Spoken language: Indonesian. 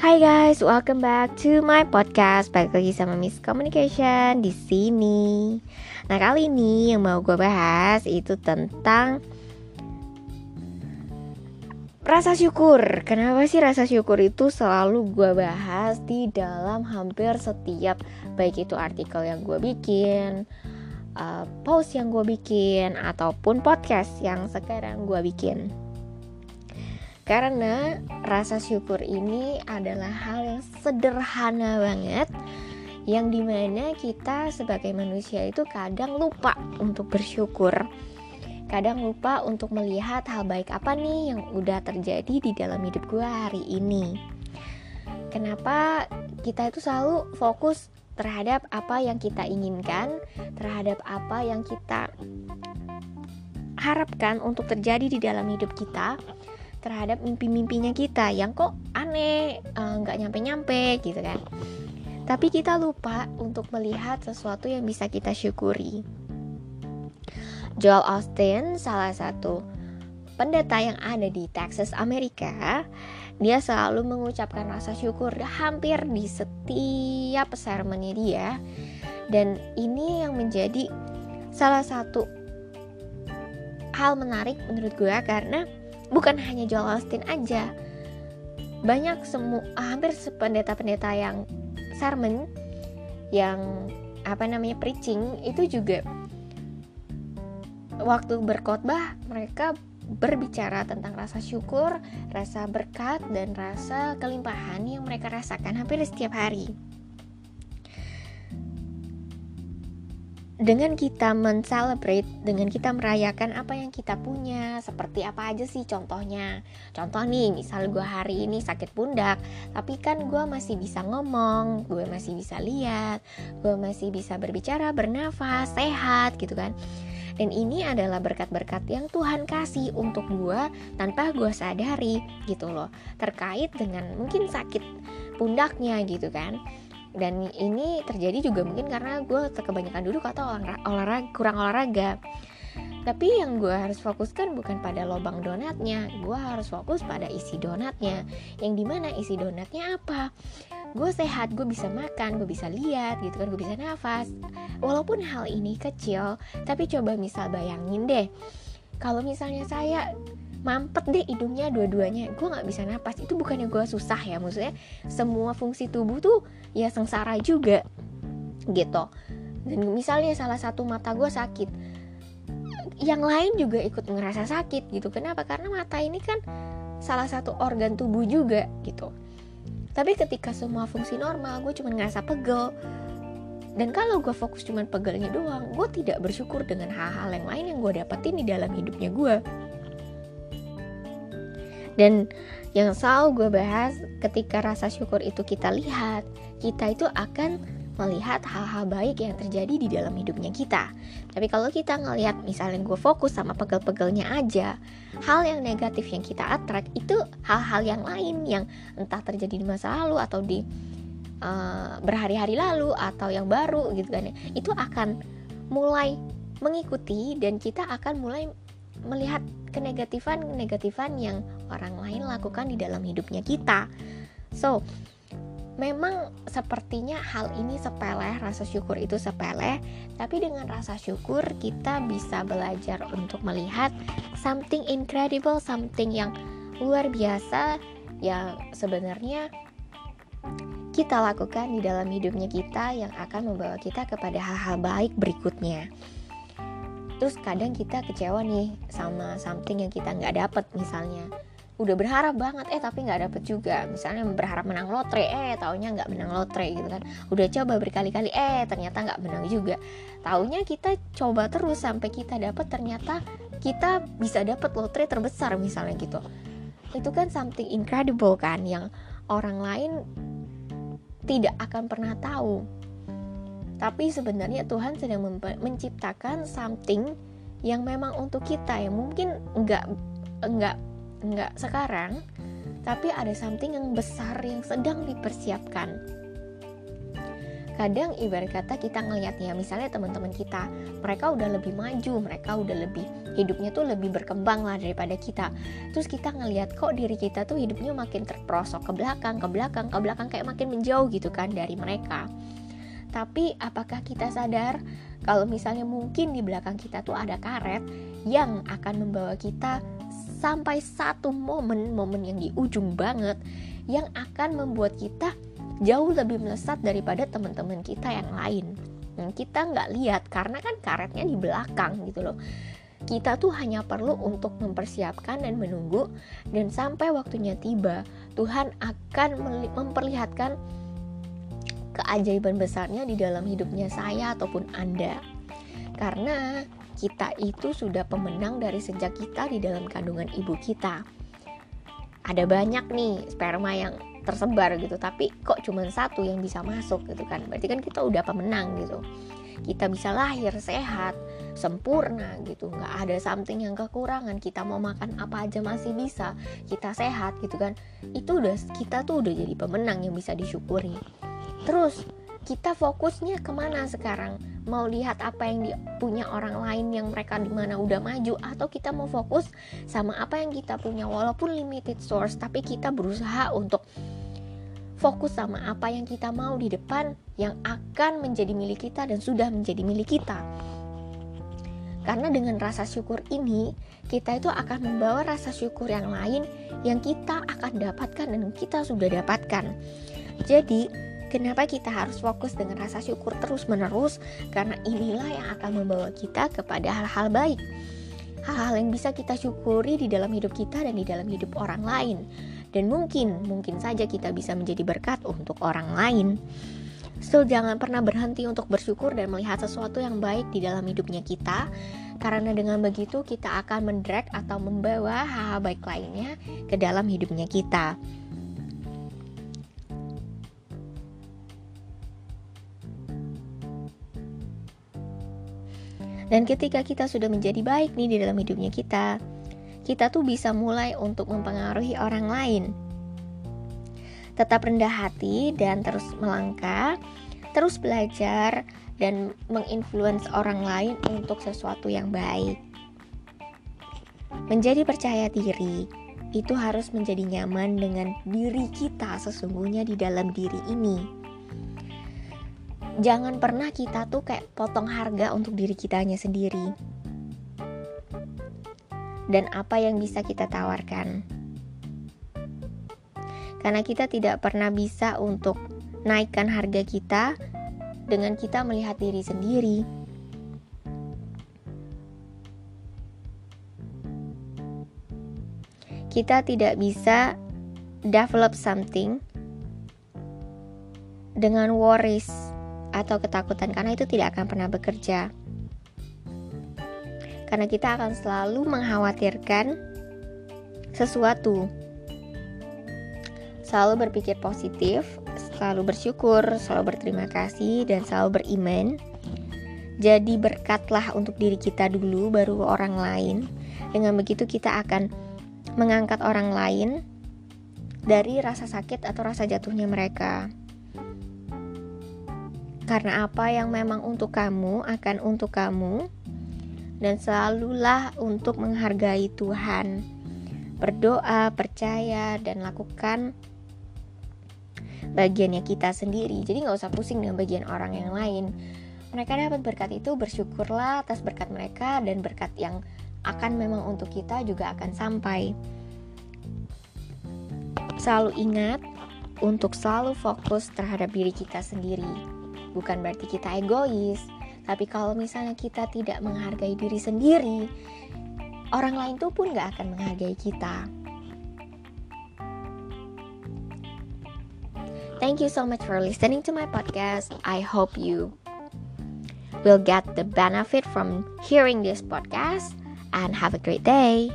Hai guys, welcome back to my podcast. Balik lagi sama Miss Communication di sini. Nah kali ini yang mau gue bahas itu tentang rasa syukur. Kenapa sih rasa syukur itu selalu gue bahas di dalam hampir setiap baik itu artikel yang gue bikin, uh, post yang gue bikin, ataupun podcast yang sekarang gue bikin. Karena rasa syukur ini adalah hal yang sederhana banget yang di mana kita sebagai manusia itu kadang lupa untuk bersyukur. Kadang lupa untuk melihat hal baik apa nih yang udah terjadi di dalam hidup gue hari ini. Kenapa kita itu selalu fokus terhadap apa yang kita inginkan terhadap apa yang kita harapkan untuk terjadi di dalam hidup kita terhadap mimpi-mimpinya kita yang kok aneh eh, nggak uh, nyampe-nyampe gitu kan. Tapi kita lupa untuk melihat sesuatu yang bisa kita syukuri. Joel Austin salah satu pendeta yang ada di Texas Amerika dia selalu mengucapkan rasa syukur hampir di setiap sermonnya dia. Dan ini yang menjadi salah satu hal menarik menurut gue karena bukan hanya Joel Austin aja banyak semua hampir pendeta-pendeta yang sermon yang apa namanya preaching itu juga waktu berkhotbah mereka berbicara tentang rasa syukur, rasa berkat dan rasa kelimpahan yang mereka rasakan hampir setiap hari. Dengan kita men-celebrate, dengan kita merayakan apa yang kita punya, seperti apa aja sih contohnya. Contoh nih, misal gue hari ini sakit pundak, tapi kan gue masih bisa ngomong, gue masih bisa lihat, gue masih bisa berbicara, bernafas, sehat gitu kan. Dan ini adalah berkat-berkat yang Tuhan kasih untuk gue tanpa gue sadari gitu loh. Terkait dengan mungkin sakit pundaknya gitu kan dan ini terjadi juga mungkin karena gue kebanyakan duduk atau olahraga kurang olahraga. Tapi yang gue harus fokuskan bukan pada lubang donatnya gue harus fokus pada isi donatnya. Yang di mana isi donatnya apa? Gue sehat gue bisa makan gue bisa lihat gitu kan gue bisa nafas. Walaupun hal ini kecil tapi coba misal bayangin deh. Kalau misalnya saya mampet deh hidungnya dua-duanya. Gue nggak bisa napas. Itu bukannya gue susah ya maksudnya semua fungsi tubuh tuh ya sengsara juga gitu. Dan misalnya salah satu mata gue sakit yang lain juga ikut ngerasa sakit gitu. Kenapa? Karena mata ini kan salah satu organ tubuh juga gitu. Tapi ketika semua fungsi normal gue cuma ngerasa pegel. Dan kalau gue fokus cuma pegelnya doang gue tidak bersyukur dengan hal-hal yang lain yang gue dapetin di dalam hidupnya gue dan yang selalu gue bahas ketika rasa syukur itu kita lihat kita itu akan melihat hal-hal baik yang terjadi di dalam hidupnya kita. Tapi kalau kita ngelihat misalnya gue fokus sama pegel-pegelnya aja, hal yang negatif yang kita attract itu hal-hal yang lain yang entah terjadi di masa lalu atau di uh, berhari-hari lalu atau yang baru gitu kan ya. Itu akan mulai mengikuti dan kita akan mulai melihat kenegatifan-kenegatifan yang orang lain lakukan di dalam hidupnya kita. So, memang sepertinya hal ini sepele, rasa syukur itu sepele, tapi dengan rasa syukur kita bisa belajar untuk melihat something incredible, something yang luar biasa yang sebenarnya kita lakukan di dalam hidupnya kita yang akan membawa kita kepada hal-hal baik berikutnya terus kadang kita kecewa nih sama something yang kita nggak dapet misalnya udah berharap banget eh tapi nggak dapet juga. Misalnya berharap menang lotre eh taunya nggak menang lotre gitu kan. Udah coba berkali-kali eh ternyata nggak menang juga. Taunya kita coba terus sampai kita dapet ternyata kita bisa dapet lotre terbesar misalnya gitu. Itu kan something incredible kan yang orang lain tidak akan pernah tahu. Tapi sebenarnya Tuhan sedang menciptakan something yang memang untuk kita yang mungkin enggak enggak enggak sekarang tapi ada something yang besar yang sedang dipersiapkan. Kadang ibarat kata kita ngelihat ya misalnya teman-teman kita mereka udah lebih maju mereka udah lebih hidupnya tuh lebih berkembang lah daripada kita. Terus kita ngelihat kok diri kita tuh hidupnya makin terprosok ke belakang ke belakang ke belakang kayak makin menjauh gitu kan dari mereka. Tapi apakah kita sadar kalau misalnya mungkin di belakang kita tuh ada karet yang akan membawa kita sampai satu momen momen yang di ujung banget yang akan membuat kita jauh lebih melesat daripada teman-teman kita yang lain. Yang kita nggak lihat karena kan karetnya di belakang gitu loh. Kita tuh hanya perlu untuk mempersiapkan dan menunggu dan sampai waktunya tiba Tuhan akan memperlihatkan keajaiban besarnya di dalam hidupnya saya ataupun Anda. Karena kita itu sudah pemenang dari sejak kita di dalam kandungan ibu kita. Ada banyak nih sperma yang tersebar gitu tapi kok cuma satu yang bisa masuk gitu kan? Berarti kan kita udah pemenang gitu. Kita bisa lahir sehat sempurna gitu. Nggak ada something yang kekurangan. Kita mau makan apa aja masih bisa kita sehat gitu kan? Itu udah kita tuh udah jadi pemenang yang bisa disyukuri. Terus kita fokusnya ke mana sekarang? Mau lihat apa yang punya orang lain yang mereka di mana udah maju atau kita mau fokus sama apa yang kita punya walaupun limited source tapi kita berusaha untuk fokus sama apa yang kita mau di depan yang akan menjadi milik kita dan sudah menjadi milik kita. Karena dengan rasa syukur ini kita itu akan membawa rasa syukur yang lain yang kita akan dapatkan dan kita sudah dapatkan. Jadi Kenapa kita harus fokus dengan rasa syukur terus-menerus? Karena inilah yang akan membawa kita kepada hal-hal baik. Hal-hal yang bisa kita syukuri di dalam hidup kita dan di dalam hidup orang lain. Dan mungkin, mungkin saja kita bisa menjadi berkat untuk orang lain. So, jangan pernah berhenti untuk bersyukur dan melihat sesuatu yang baik di dalam hidupnya kita, karena dengan begitu kita akan mendrag atau membawa hal-hal baik lainnya ke dalam hidupnya kita. Dan ketika kita sudah menjadi baik nih di dalam hidupnya kita, kita tuh bisa mulai untuk mempengaruhi orang lain. Tetap rendah hati dan terus melangkah, terus belajar dan menginfluence orang lain untuk sesuatu yang baik. Menjadi percaya diri itu harus menjadi nyaman dengan diri kita sesungguhnya di dalam diri ini jangan pernah kita tuh kayak potong harga untuk diri kitanya sendiri. Dan apa yang bisa kita tawarkan? Karena kita tidak pernah bisa untuk naikkan harga kita dengan kita melihat diri sendiri. Kita tidak bisa develop something dengan worries atau ketakutan karena itu tidak akan pernah bekerja. Karena kita akan selalu mengkhawatirkan sesuatu. Selalu berpikir positif, selalu bersyukur, selalu berterima kasih dan selalu beriman. Jadi berkatlah untuk diri kita dulu baru orang lain. Dengan begitu kita akan mengangkat orang lain dari rasa sakit atau rasa jatuhnya mereka. Karena apa yang memang untuk kamu akan untuk kamu dan selalulah untuk menghargai Tuhan. Berdoa, percaya dan lakukan bagiannya kita sendiri. Jadi nggak usah pusing dengan bagian orang yang lain. Mereka dapat berkat itu bersyukurlah atas berkat mereka dan berkat yang akan memang untuk kita juga akan sampai. Selalu ingat untuk selalu fokus terhadap diri kita sendiri bukan berarti kita egois, tapi kalau misalnya kita tidak menghargai diri sendiri, orang lain tuh pun gak akan menghargai kita. Thank you so much for listening to my podcast. I hope you will get the benefit from hearing this podcast and have a great day.